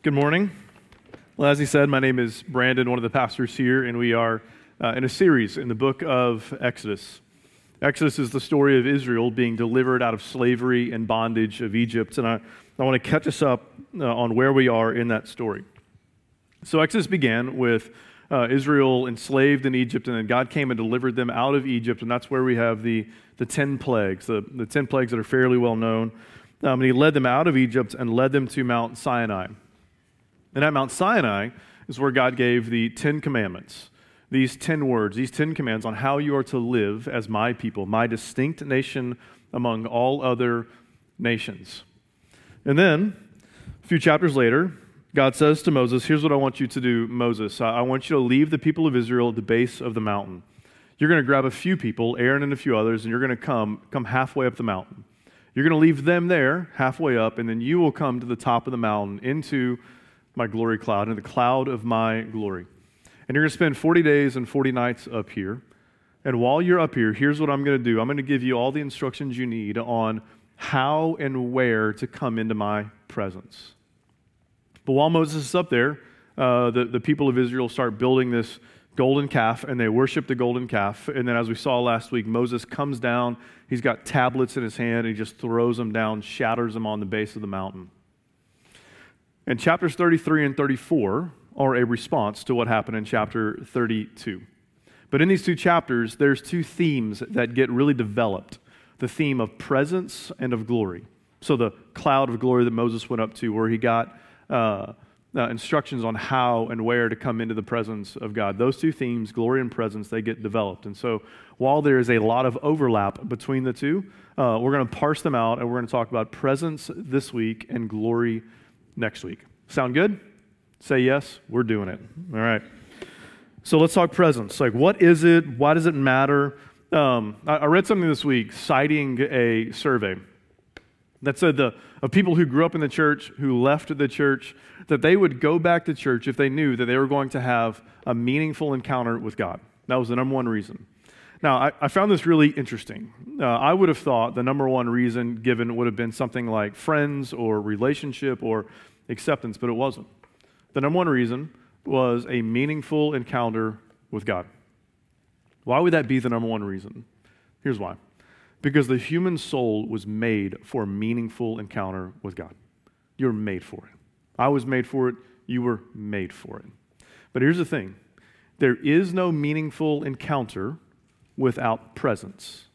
Good morning. Well, as he said, my name is Brandon, one of the pastors here, and we are uh, in a series in the book of Exodus. Exodus is the story of Israel being delivered out of slavery and bondage of Egypt, and I, I want to catch us up uh, on where we are in that story. So, Exodus began with uh, Israel enslaved in Egypt, and then God came and delivered them out of Egypt, and that's where we have the, the 10 plagues, the, the 10 plagues that are fairly well known. Um, and he led them out of Egypt and led them to Mount Sinai. And at Mount Sinai is where God gave the Ten Commandments, these ten words, these ten commands on how you are to live as my people, my distinct nation among all other nations. And then, a few chapters later, God says to Moses, Here's what I want you to do, Moses. I want you to leave the people of Israel at the base of the mountain. You're going to grab a few people, Aaron and a few others, and you're going to come, come halfway up the mountain. You're going to leave them there, halfway up, and then you will come to the top of the mountain into my glory cloud, in the cloud of my glory. And you're going to spend 40 days and 40 nights up here. And while you're up here, here's what I'm going to do I'm going to give you all the instructions you need on how and where to come into my presence. But while Moses is up there, uh, the, the people of Israel start building this golden calf and they worship the golden calf. And then, as we saw last week, Moses comes down. He's got tablets in his hand. And he just throws them down, shatters them on the base of the mountain. And chapters 33 and 34 are a response to what happened in chapter 32. But in these two chapters, there's two themes that get really developed the theme of presence and of glory. So, the cloud of glory that Moses went up to, where he got uh, uh, instructions on how and where to come into the presence of God. Those two themes, glory and presence, they get developed. And so, while there is a lot of overlap between the two, uh, we're going to parse them out and we're going to talk about presence this week and glory next week. Sound good? Say yes, we're doing it. All right. So let's talk presence. Like, what is it? Why does it matter? Um, I, I, read something this week citing a survey that said the, of people who grew up in the church, who left the church, that they would go back to church if they knew that they were going to have a meaningful encounter with God. That was the number one reason. Now, I, I found this really interesting. Uh, I would have thought the number one reason given would have been something like friends or relationship or acceptance, but it wasn't. The number one reason was a meaningful encounter with God. Why would that be the number one reason? Here's why because the human soul was made for a meaningful encounter with God. You're made for it. I was made for it. You were made for it. But here's the thing there is no meaningful encounter without presence.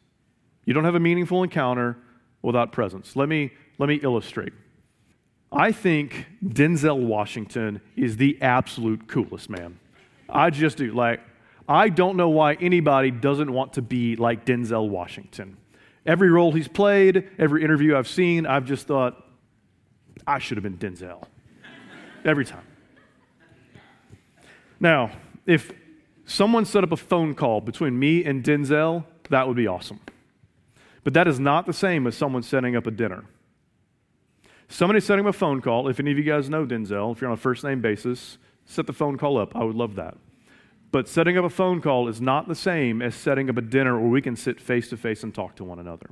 You don't have a meaningful encounter without presence. Let me, let me illustrate. I think Denzel Washington is the absolute coolest man. I just do. Like, I don't know why anybody doesn't want to be like Denzel Washington. Every role he's played, every interview I've seen, I've just thought, I should have been Denzel. Every time. Now, if someone set up a phone call between me and Denzel, that would be awesome. But that is not the same as someone setting up a dinner. Somebody setting up a phone call, if any of you guys know Denzel, if you're on a first name basis, set the phone call up. I would love that. But setting up a phone call is not the same as setting up a dinner where we can sit face to face and talk to one another.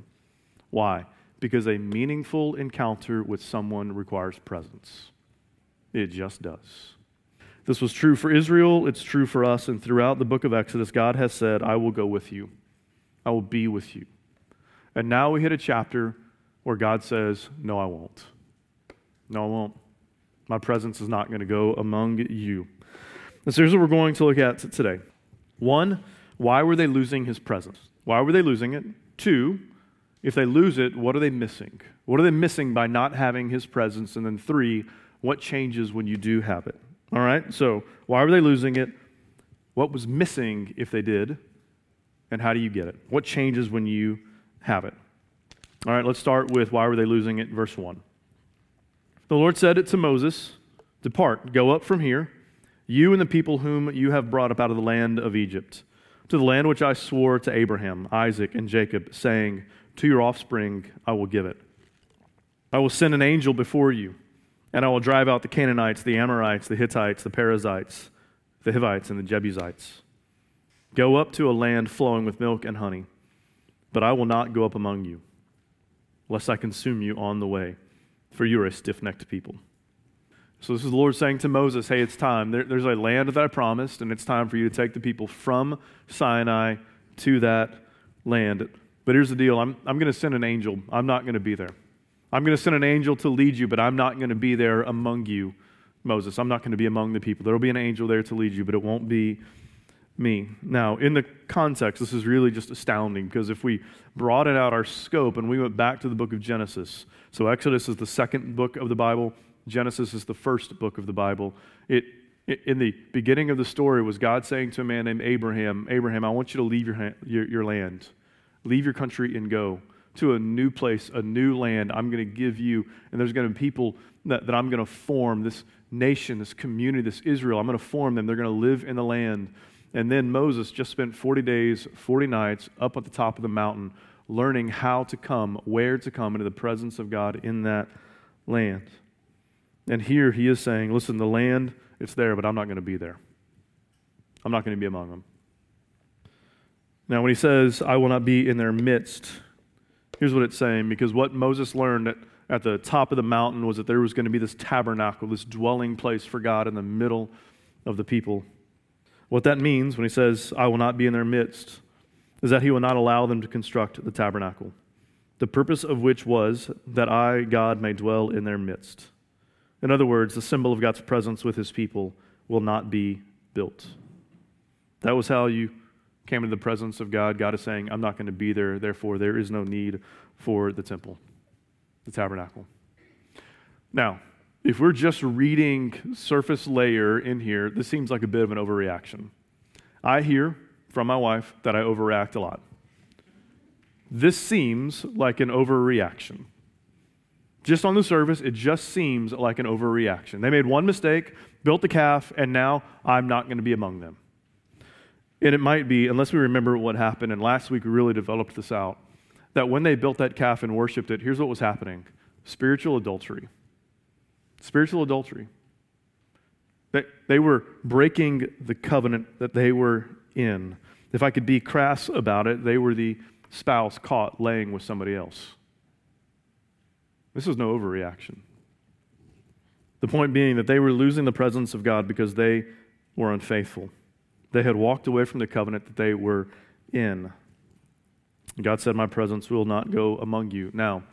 Why? Because a meaningful encounter with someone requires presence. It just does. This was true for Israel, it's true for us, and throughout the book of Exodus, God has said, I will go with you, I will be with you. And now we hit a chapter where God says, No, I won't. No, I won't. My presence is not going to go among you. And so here's what we're going to look at today. One, why were they losing his presence? Why were they losing it? Two, if they lose it, what are they missing? What are they missing by not having his presence? And then three, what changes when you do have it? All right, so why were they losing it? What was missing if they did? And how do you get it? What changes when you have it? All right, let's start with why were they losing it? Verse 1. The Lord said it to Moses Depart, go up from here, you and the people whom you have brought up out of the land of Egypt, to the land which I swore to Abraham, Isaac, and Jacob, saying, To your offspring I will give it. I will send an angel before you and I will drive out the Canaanites, the Amorites, the Hittites, the Perizzites, the Hivites, and the Jebusites. Go up to a land flowing with milk and honey, but I will not go up among you, lest I consume you on the way, for you are a stiff necked people. So, this is the Lord saying to Moses, Hey, it's time. There, there's a land that I promised, and it's time for you to take the people from Sinai to that land. But here's the deal I'm, I'm going to send an angel. I'm not going to be there. I'm going to send an angel to lead you, but I'm not going to be there among you, Moses. I'm not going to be among the people. There will be an angel there to lead you, but it won't be me. Now, in the context, this is really just astounding because if we broaden out our scope and we went back to the book of Genesis, so Exodus is the second book of the Bible, Genesis is the first book of the Bible. It, in the beginning of the story was God saying to a man named Abraham, Abraham, I want you to leave your, your, your land, leave your country and go to a new place, a new land I'm going to give you. And there's going to be people that, that I'm going to form, this nation, this community, this Israel. I'm going to form them. They're going to live in the land. And then Moses just spent 40 days, 40 nights up at the top of the mountain, learning how to come, where to come into the presence of God in that land. And here he is saying, listen, the land, it's there, but I'm not going to be there. I'm not going to be among them. Now, when he says, I will not be in their midst, here's what it's saying because what Moses learned at, at the top of the mountain was that there was going to be this tabernacle, this dwelling place for God in the middle of the people. What that means when he says, I will not be in their midst, is that he will not allow them to construct the tabernacle, the purpose of which was that I, God, may dwell in their midst. In other words, the symbol of God's presence with his people will not be built. That was how you came into the presence of God. God is saying, I'm not going to be there, therefore, there is no need for the temple, the tabernacle. Now, if we're just reading surface layer in here, this seems like a bit of an overreaction. I hear from my wife that I overreact a lot. This seems like an overreaction. Just on the surface, it just seems like an overreaction. They made one mistake, built the calf, and now I'm not going to be among them. And it might be, unless we remember what happened, and last week we really developed this out, that when they built that calf and worshiped it, here's what was happening spiritual adultery spiritual adultery. They, they were breaking the covenant that they were in. If I could be crass about it, they were the spouse caught laying with somebody else. This is no overreaction. The point being that they were losing the presence of God because they were unfaithful. They had walked away from the covenant that they were in. God said, My presence will not go among you. Now,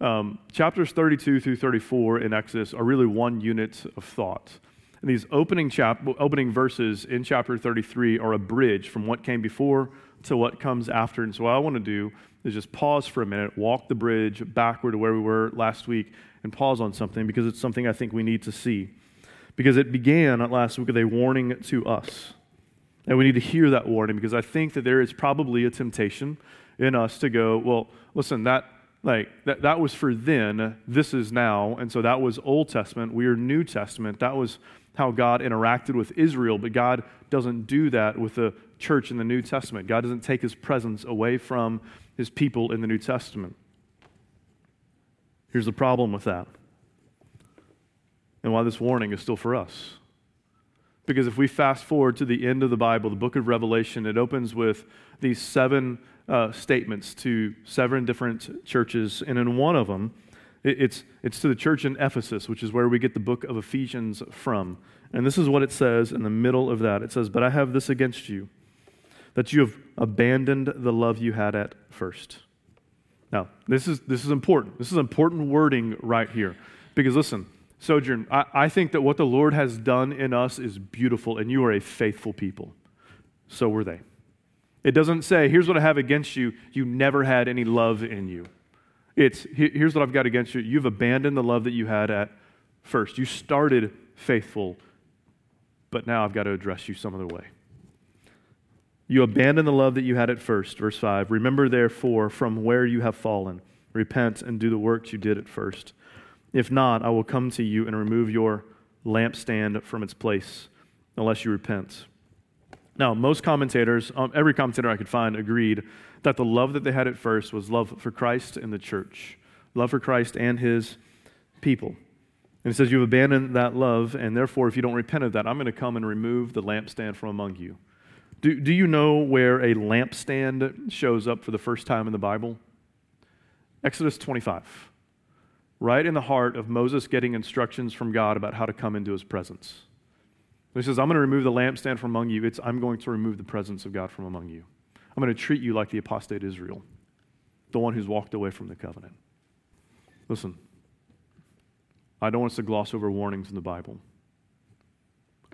um, chapters 32 through 34 in Exodus are really one unit of thought. And these opening, chap- opening verses in chapter 33 are a bridge from what came before to what comes after. And so, what I want to do is just pause for a minute, walk the bridge backward to where we were last week, and pause on something because it's something I think we need to see. Because it began at last week with a warning to us. And we need to hear that warning because I think that there is probably a temptation in us to go, well, listen, that like that, that was for then, this is now. And so that was Old Testament. We are New Testament. That was how God interacted with Israel, but God doesn't do that with the church in the New Testament. God doesn't take his presence away from his people in the New Testament. Here's the problem with that, and why this warning is still for us. Because if we fast forward to the end of the Bible, the book of Revelation, it opens with these seven uh, statements to seven different churches, and in one of them, it, it's, it's to the church in Ephesus, which is where we get the book of Ephesians from. And this is what it says in the middle of that it says, But I have this against you, that you have abandoned the love you had at first. Now, this is, this is important. This is important wording right here. Because listen, Sojourn, I, I think that what the Lord has done in us is beautiful, and you are a faithful people. So were they. It doesn't say, here's what I have against you. You never had any love in you. It's, here's what I've got against you. You've abandoned the love that you had at first. You started faithful, but now I've got to address you some other way. You abandon the love that you had at first. Verse 5 Remember, therefore, from where you have fallen. Repent and do the works you did at first. If not, I will come to you and remove your lampstand from its place unless you repent. Now, most commentators, um, every commentator I could find, agreed that the love that they had at first was love for Christ and the church, love for Christ and his people. And it says, You've abandoned that love, and therefore, if you don't repent of that, I'm going to come and remove the lampstand from among you. Do, do you know where a lampstand shows up for the first time in the Bible? Exodus 25. Right in the heart of Moses getting instructions from God about how to come into his presence. He says, I'm going to remove the lampstand from among you. It's, I'm going to remove the presence of God from among you. I'm going to treat you like the apostate Israel, the one who's walked away from the covenant. Listen, I don't want us to gloss over warnings in the Bible.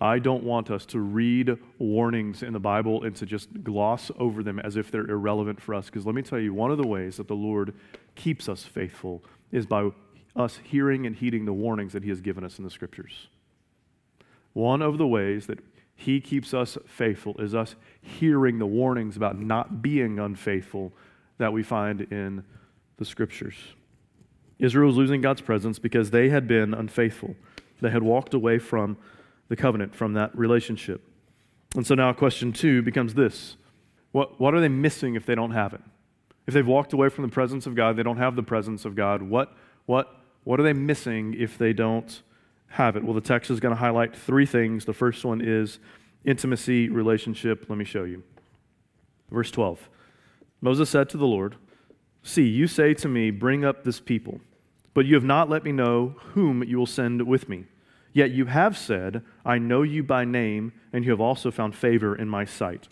I don't want us to read warnings in the Bible and to just gloss over them as if they're irrelevant for us. Because let me tell you, one of the ways that the Lord keeps us faithful is by us hearing and heeding the warnings that He has given us in the Scriptures. One of the ways that He keeps us faithful is us hearing the warnings about not being unfaithful that we find in the Scriptures. Israel was losing God's presence because they had been unfaithful. They had walked away from the covenant, from that relationship. And so now question two becomes this what, what are they missing if they don't have it? If they've walked away from the presence of God, they don't have the presence of God, what, what, what are they missing if they don't have it? Well, the text is going to highlight three things. The first one is intimacy, relationship. Let me show you. Verse 12 Moses said to the Lord, See, you say to me, Bring up this people, but you have not let me know whom you will send with me. Yet you have said, I know you by name, and you have also found favor in my sight.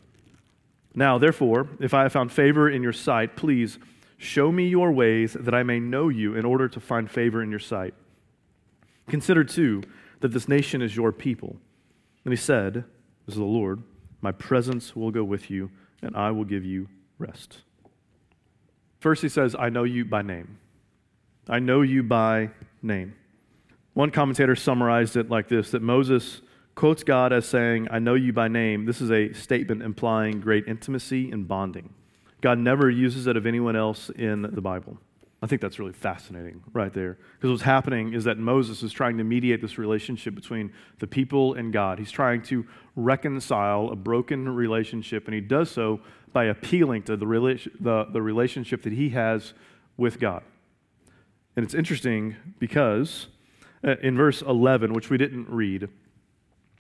Now, therefore, if I have found favor in your sight, please show me your ways that I may know you in order to find favor in your sight. Consider, too, that this nation is your people. And he said, This is the Lord, my presence will go with you, and I will give you rest. First, he says, I know you by name. I know you by name. One commentator summarized it like this that Moses quotes God as saying, I know you by name. This is a statement implying great intimacy and bonding. God never uses it of anyone else in the Bible. I think that's really fascinating right there. Because what's happening is that Moses is trying to mediate this relationship between the people and God. He's trying to reconcile a broken relationship, and he does so by appealing to the, rela- the, the relationship that he has with God. And it's interesting because uh, in verse 11, which we didn't read,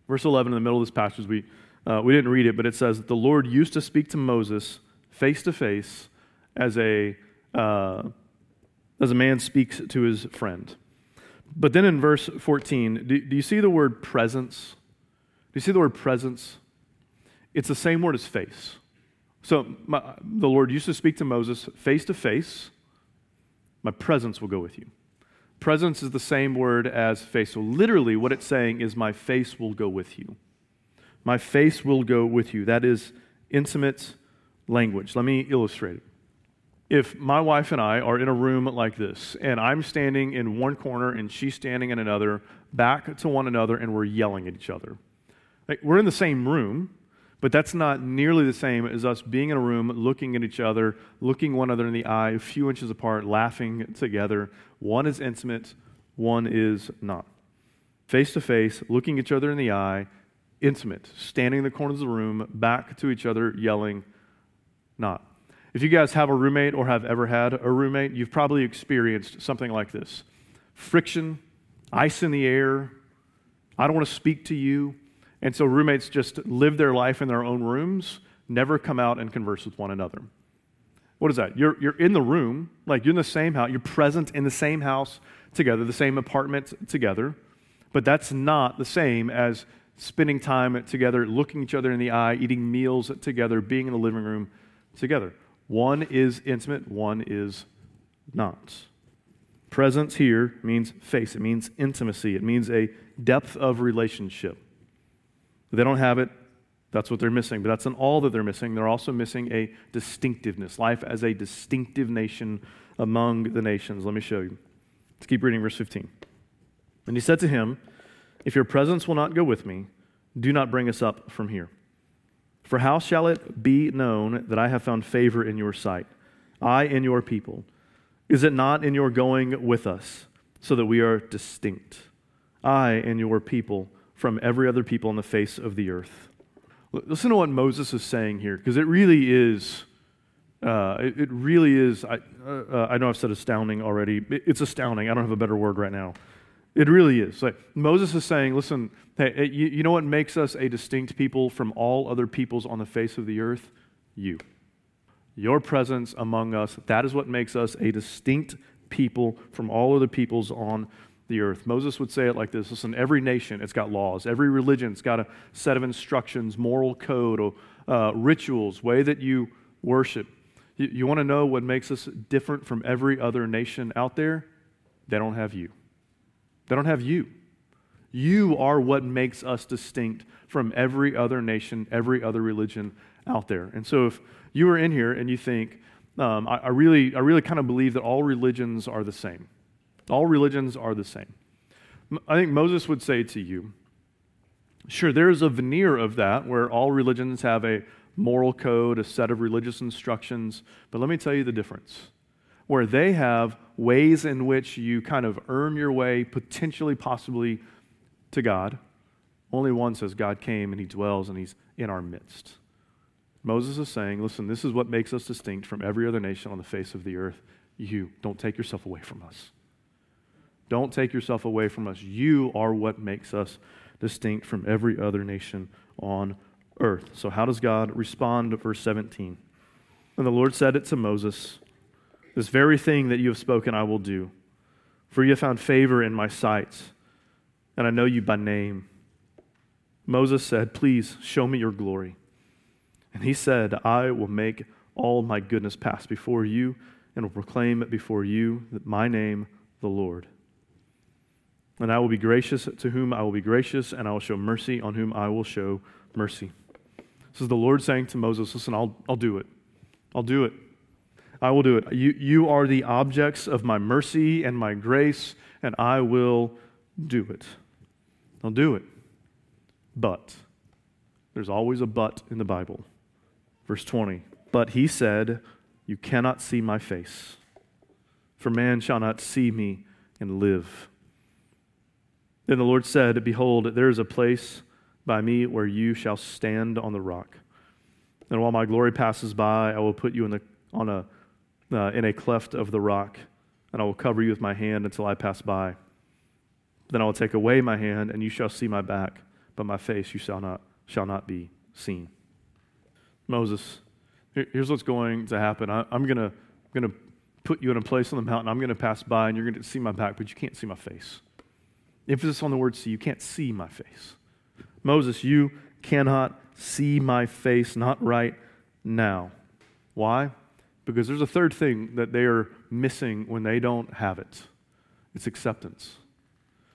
verse 11 in the middle of this passage, we, uh, we didn't read it, but it says that the Lord used to speak to Moses face to face as a. Uh, as a man speaks to his friend. But then in verse 14, do, do, you see the word presence? Do you see the word presence? It's the same word as face. So my, the Lord used to speak to Moses face to face. My presence will go with you. Presence is the same word as face. So literally, what it's saying is, my face will go with you. My face will go with you. That is intimate language. Let me illustrate it. If my wife and I are in a room like this, and I'm standing in one corner and she's standing in another, back to one another, and we're yelling at each other. Like, we're in the same room, but that's not nearly the same as us being in a room, looking at each other, looking one another in the eye, a few inches apart, laughing together. One is intimate, one is not. Face to face, looking each other in the eye, intimate, standing in the corners of the room, back to each other, yelling, not. If you guys have a roommate or have ever had a roommate, you've probably experienced something like this friction, ice in the air. I don't want to speak to you. And so roommates just live their life in their own rooms, never come out and converse with one another. What is that? You're, you're in the room, like you're in the same house, you're present in the same house together, the same apartment together, but that's not the same as spending time together, looking each other in the eye, eating meals together, being in the living room together. One is intimate, one is not. Presence here means face, it means intimacy, it means a depth of relationship. They don't have it. That's what they're missing. But that's not all that they're missing. They're also missing a distinctiveness, life as a distinctive nation among the nations. Let me show you. Let's keep reading verse 15. And he said to him, If your presence will not go with me, do not bring us up from here. For how shall it be known that I have found favor in your sight, I and your people? Is it not in your going with us, so that we are distinct, I and your people? from every other people on the face of the earth. Listen to what Moses is saying here, because it really is. Uh, it, it, really is. I, uh, I know I've said astounding already. It, it's astounding. I don't have a better word right now. It really is. Like Moses is saying, listen, hey, you, you know what makes us a distinct people from all other peoples on the face of the earth? You. Your presence among us, that is what makes us a distinct people from all other peoples on the earth. Moses would say it like this Listen, every nation, it's got laws. Every religion, it's got a set of instructions, moral code, or uh, rituals, way that you worship. You, you want to know what makes us different from every other nation out there? They don't have you. They don't have you. You are what makes us distinct from every other nation, every other religion out there. And so if you are in here and you think, um, I, I, really, I really kind of believe that all religions are the same. All religions are the same. I think Moses would say to you, sure, there is a veneer of that where all religions have a moral code, a set of religious instructions, but let me tell you the difference. Where they have ways in which you kind of earn your way, potentially, possibly, to God, only one says God came and he dwells and he's in our midst. Moses is saying, listen, this is what makes us distinct from every other nation on the face of the earth. You, don't take yourself away from us. Don't take yourself away from us. You are what makes us distinct from every other nation on earth. So, how does God respond to verse 17? And the Lord said it to Moses This very thing that you have spoken, I will do. For you have found favor in my sight, and I know you by name. Moses said, Please show me your glory. And he said, I will make all my goodness pass before you and will proclaim before you that my name, the Lord. And I will be gracious to whom I will be gracious, and I will show mercy on whom I will show mercy. This is the Lord saying to Moses, Listen, I'll, I'll do it. I'll do it. I will do it. You, you are the objects of my mercy and my grace, and I will do it. I'll do it. But, there's always a but in the Bible. Verse 20 But he said, You cannot see my face, for man shall not see me and live. Then the Lord said, Behold, there is a place by me where you shall stand on the rock. And while my glory passes by, I will put you in, the, on a, uh, in a cleft of the rock, and I will cover you with my hand until I pass by. Then I will take away my hand, and you shall see my back, but my face you shall not, shall not be seen. Moses, here's what's going to happen. I, am going to going to put you in a place on the mountain. I'm going to pass by, and you're going to see my back, but you can't see my face. Emphasis on the word see. You can't see my face. Moses, you cannot see my face, not right now. Why? Because there's a third thing that they are missing when they don't have it it's acceptance.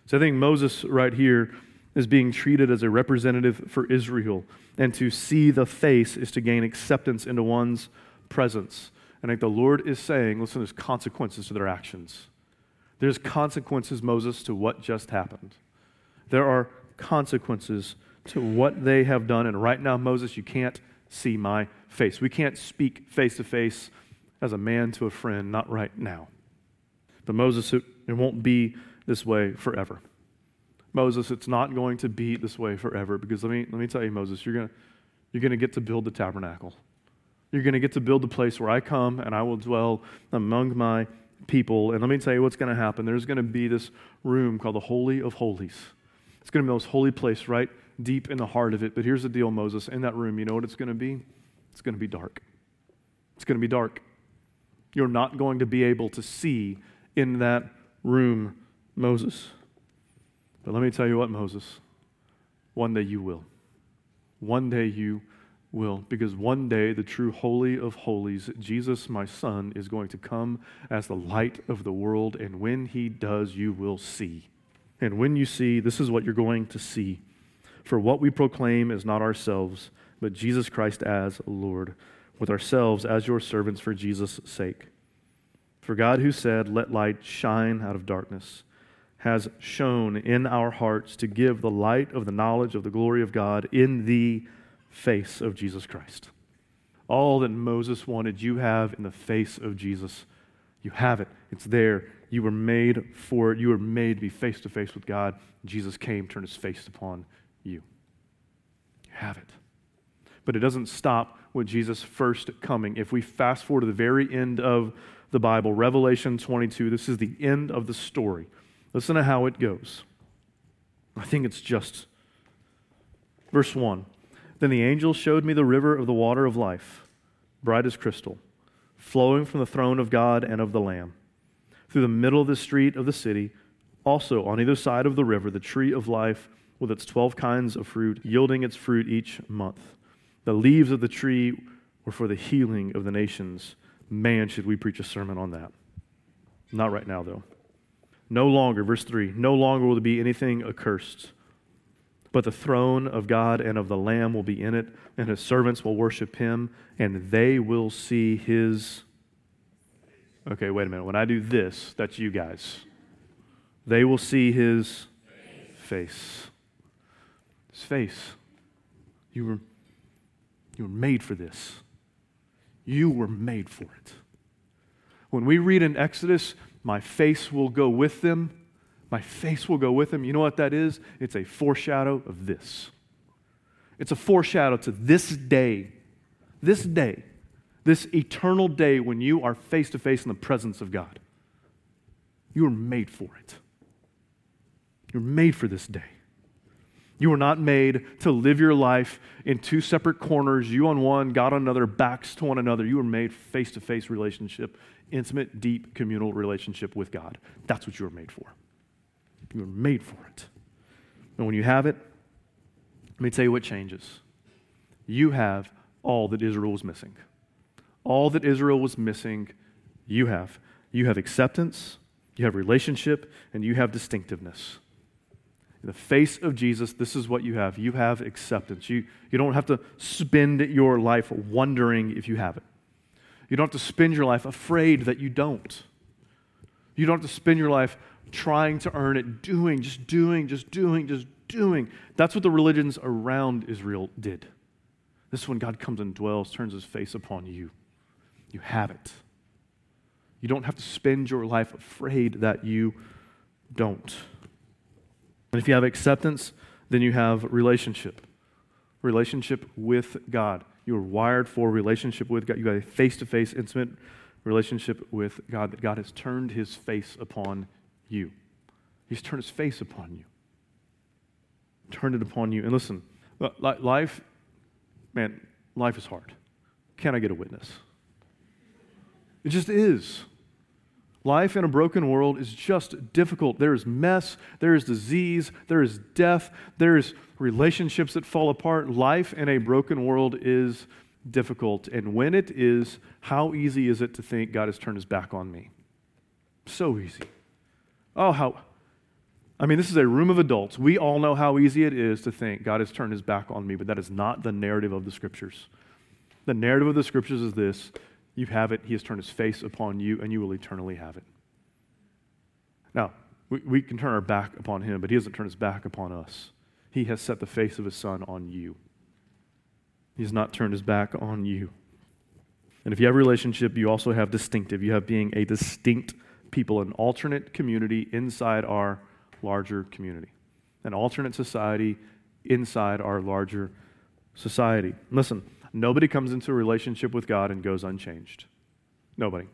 So I think Moses, right here, is being treated as a representative for Israel. And to see the face is to gain acceptance into one's presence. And I think the Lord is saying, listen, there's consequences to their actions. There's consequences, Moses, to what just happened. There are consequences to what they have done. And right now, Moses, you can't see my face. We can't speak face to face as a man to a friend, not right now. But Moses, it, won't be this way forever. Moses, it's not going to be this way forever because let me, let me tell you, Moses, you're going you're going to get to build the tabernacle. You're going to get to build the place where I come and I will dwell among my people. And let me tell you what's going to happen. There's going to be this room called the Holy of Holies. It's going to be the most holy place right deep in the heart of it. But here's the deal, Moses. In that room, you know what it's going to be? It's going to be dark. It's going to be dark. You're not going to be able to see in that room, Moses. But let me tell you what, Moses, one day you will. One day you will, because one day the true Holy of Holies, Jesus, my Son, is going to come as the light of the world, and when he does, you will see. And when you see, this is what you're going to see. For what we proclaim is not ourselves, but Jesus Christ as Lord, with ourselves as your servants for Jesus' sake. For God, who said, Let light shine out of darkness, has shone in our hearts to give the light of the knowledge of the glory of God in the face of Jesus Christ. All that Moses wanted, you have in the face of Jesus. You have it. It's there. You were made for it. You were made to be face to face with God. Jesus came, turned his face upon you. Have it. But it doesn't stop with Jesus' first coming. If we fast forward to the very end of the Bible, Revelation 22, this is the end of the story. Listen to how it goes. I think it's just verse 1. Then the angel showed me the river of the water of life, bright as crystal, flowing from the throne of God and of the Lamb. through the middle of the street of the city, also on either side of the river, the tree of life with its 12 kinds of fruit, yielding its fruit each month. The leaves of the tree were for the healing of the nations. Man, should we preach a sermon on that? Not right now, though. No longer, verse 3, no longer will there be anything accursed, but the throne of God and of the Lamb will be in it, and his servants will worship him, and they will see his. Okay, wait a minute. When I do this, that's you guys. They will see his face. His face. You were, you were made for this. You were made for it. When we read in Exodus, my face will go with them, my face will go with them. You know what that is? It's a foreshadow of this. It's a foreshadow to this day, this day, this eternal day when you are face to face in the presence of God. You were made for it. You're made for this day. You were not made to live your life in two separate corners, you on one, God on another, backs to one another. You were made face to face relationship, intimate, deep, communal relationship with God. That's what you were made for. You were made for it. And when you have it, let me tell you what changes. You have all that Israel was missing. All that Israel was missing, you have. You have acceptance, you have relationship, and you have distinctiveness. The face of Jesus, this is what you have. You have acceptance. You, you don't have to spend your life wondering if you have it. You don't have to spend your life afraid that you don't. You don't have to spend your life trying to earn it, doing, just doing, just doing, just doing. That's what the religions around Israel did. This is when God comes and dwells, turns his face upon you. You have it. You don't have to spend your life afraid that you don't. And if you have acceptance, then you have relationship. Relationship with God. You are wired for relationship with God. You got a face to face, intimate relationship with God, that God has turned his face upon you. He's turned his face upon you. Turned it upon you. And listen, life, man, life is hard. Can I get a witness? It just is. Life in a broken world is just difficult. There is mess, there is disease, there is death, there is relationships that fall apart. Life in a broken world is difficult. And when it is, how easy is it to think God has turned his back on me? So easy. Oh, how. I mean, this is a room of adults. We all know how easy it is to think God has turned his back on me, but that is not the narrative of the scriptures. The narrative of the scriptures is this you have it. He has turned his face upon you, and you will eternally have it. Now, we, we can turn our back upon him, but he doesn't turn his back upon us. He has set the face of his son on you. He has not turned his back on you. And if you have a relationship, you also have distinctive. You have being a distinct people, an alternate community inside our larger community, an alternate society inside our larger society. Listen, Nobody comes into a relationship with God and goes unchanged. Nobody.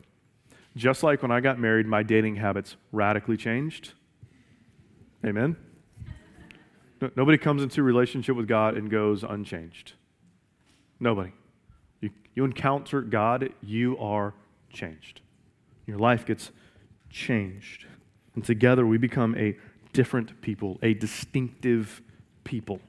Just like when I got married, my dating habits radically changed. Amen? Nobody comes into a relationship with God and goes unchanged. Nobody. You, you encounter God, you are changed. Your life gets changed. And together we become a different people, a distinctive people.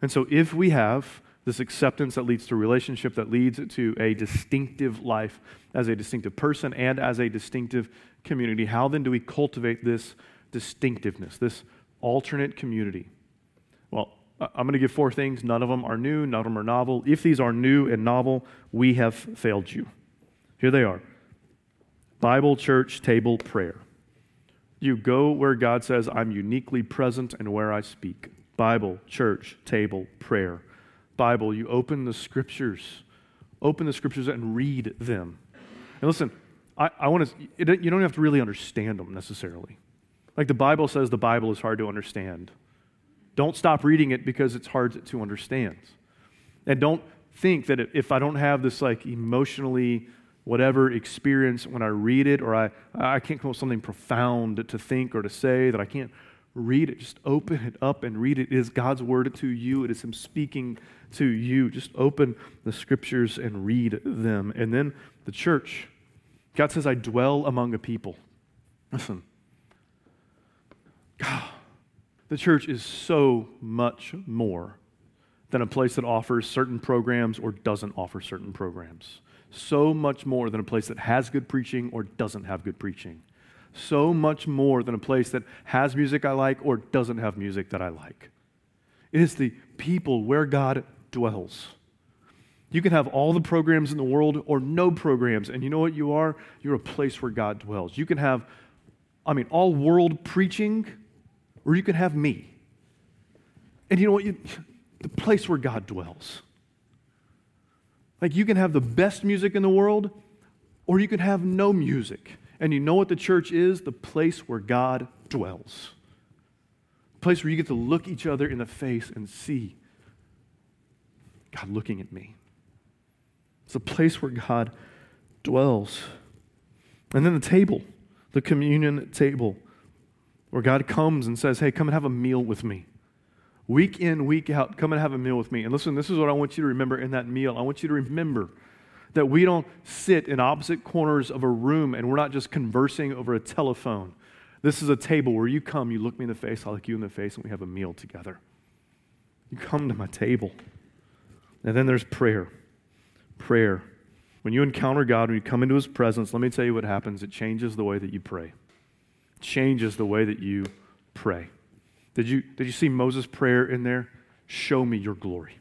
And so if we have this acceptance that leads to relationship, that leads to a distinctive life as a distinctive person and as a distinctive community. How then do we cultivate this distinctiveness, this alternate community? Well, I'm going to give four things. None of them are new, none of them are novel. If these are new and novel, we have failed you. Here they are Bible, church, table, prayer. You go where God says, I'm uniquely present and where I speak. Bible, church, table, prayer. Bible, you open the scriptures, open the scriptures and read them. And listen, I, I want to, you don't have to really understand them necessarily. Like the Bible says, the Bible is hard to understand. Don't stop reading it because it's hard to understand. And don't think that if I don't have this like emotionally whatever experience when I read it or I, I can't come up with something profound to think or to say that I can't read it. Just open it up and read it. It is God's word to you. It is Him speaking to you. Just open the scriptures and read them. And then the church. God says, I dwell among a people. Listen, God, the church is so much more than a place that offers certain programs or doesn't offer certain programs. So much more than a place that has good preaching or doesn't have good preaching. So much more than a place that has music I like or doesn't have music that I like. It is the people where God dwells. You can have all the programs in the world or no programs. And you know what you are? You're a place where God dwells. You can have, I mean, all world preaching, or you can have me. And you know what? You, the place where God dwells. Like you can have the best music in the world, or you can have no music. And you know what the church is? The place where God dwells. The place where you get to look each other in the face and see God looking at me. It's a place where God dwells. And then the table, the communion table, where God comes and says, Hey, come and have a meal with me. Week in, week out, come and have a meal with me. And listen, this is what I want you to remember in that meal. I want you to remember that we don't sit in opposite corners of a room and we're not just conversing over a telephone. This is a table where you come, you look me in the face, I look you in the face, and we have a meal together. You come to my table. And then there's prayer prayer. When you encounter God, when you come into His presence, let me tell you what happens. It changes the way that you pray. It changes the way that you pray. Did you, did you see Moses' prayer in there? Show me your glory.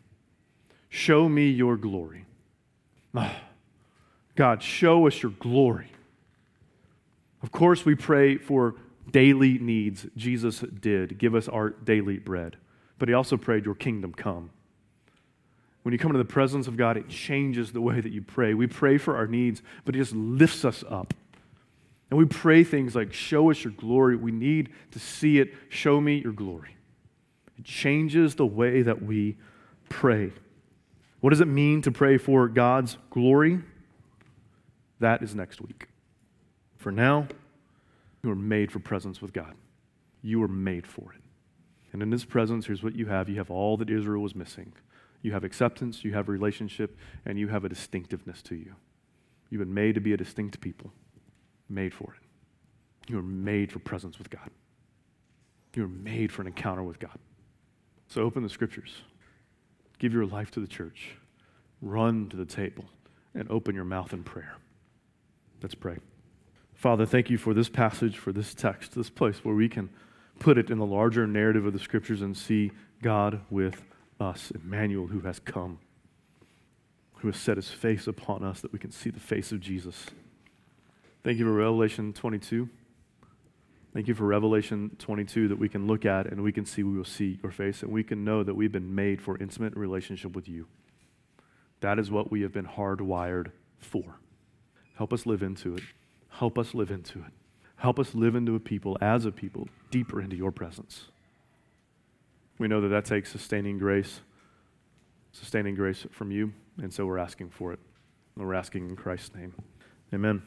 Show me your glory. God, show us your glory. Of course, we pray for daily needs. Jesus did. Give us our daily bread. But he also prayed, Your kingdom come. When you come into the presence of God, it changes the way that you pray. We pray for our needs, but it just lifts us up. And we pray things like, Show us your glory. We need to see it. Show me your glory. It changes the way that we pray. What does it mean to pray for God's glory? That is next week. For now, you are made for presence with God. You are made for it. And in His presence, here's what you have you have all that Israel was missing you have acceptance, you have relationship, and you have a distinctiveness to you. You've been made to be a distinct people, made for it. You are made for presence with God. You are made for an encounter with God. So open the scriptures, give your life to the church, run to the table, and open your mouth in prayer. Let's pray. Father, thank you for this passage, for this text, this place where we can put it in the larger narrative of the scriptures and see God with us, Emmanuel, who has come, who has set his face upon us that we can see the face of Jesus. Thank you for Revelation 22. Thank you for Revelation 22 that we can look at and we can see, we will see your face, and we can know that we've been made for intimate relationship with you. That is what we have been hardwired for. Help us live into it. Help us live into it. Help us live into a people, as a people, deeper into your presence. We know that that takes sustaining grace, sustaining grace from you, and so we're asking for it. We're asking in Christ's name. Amen.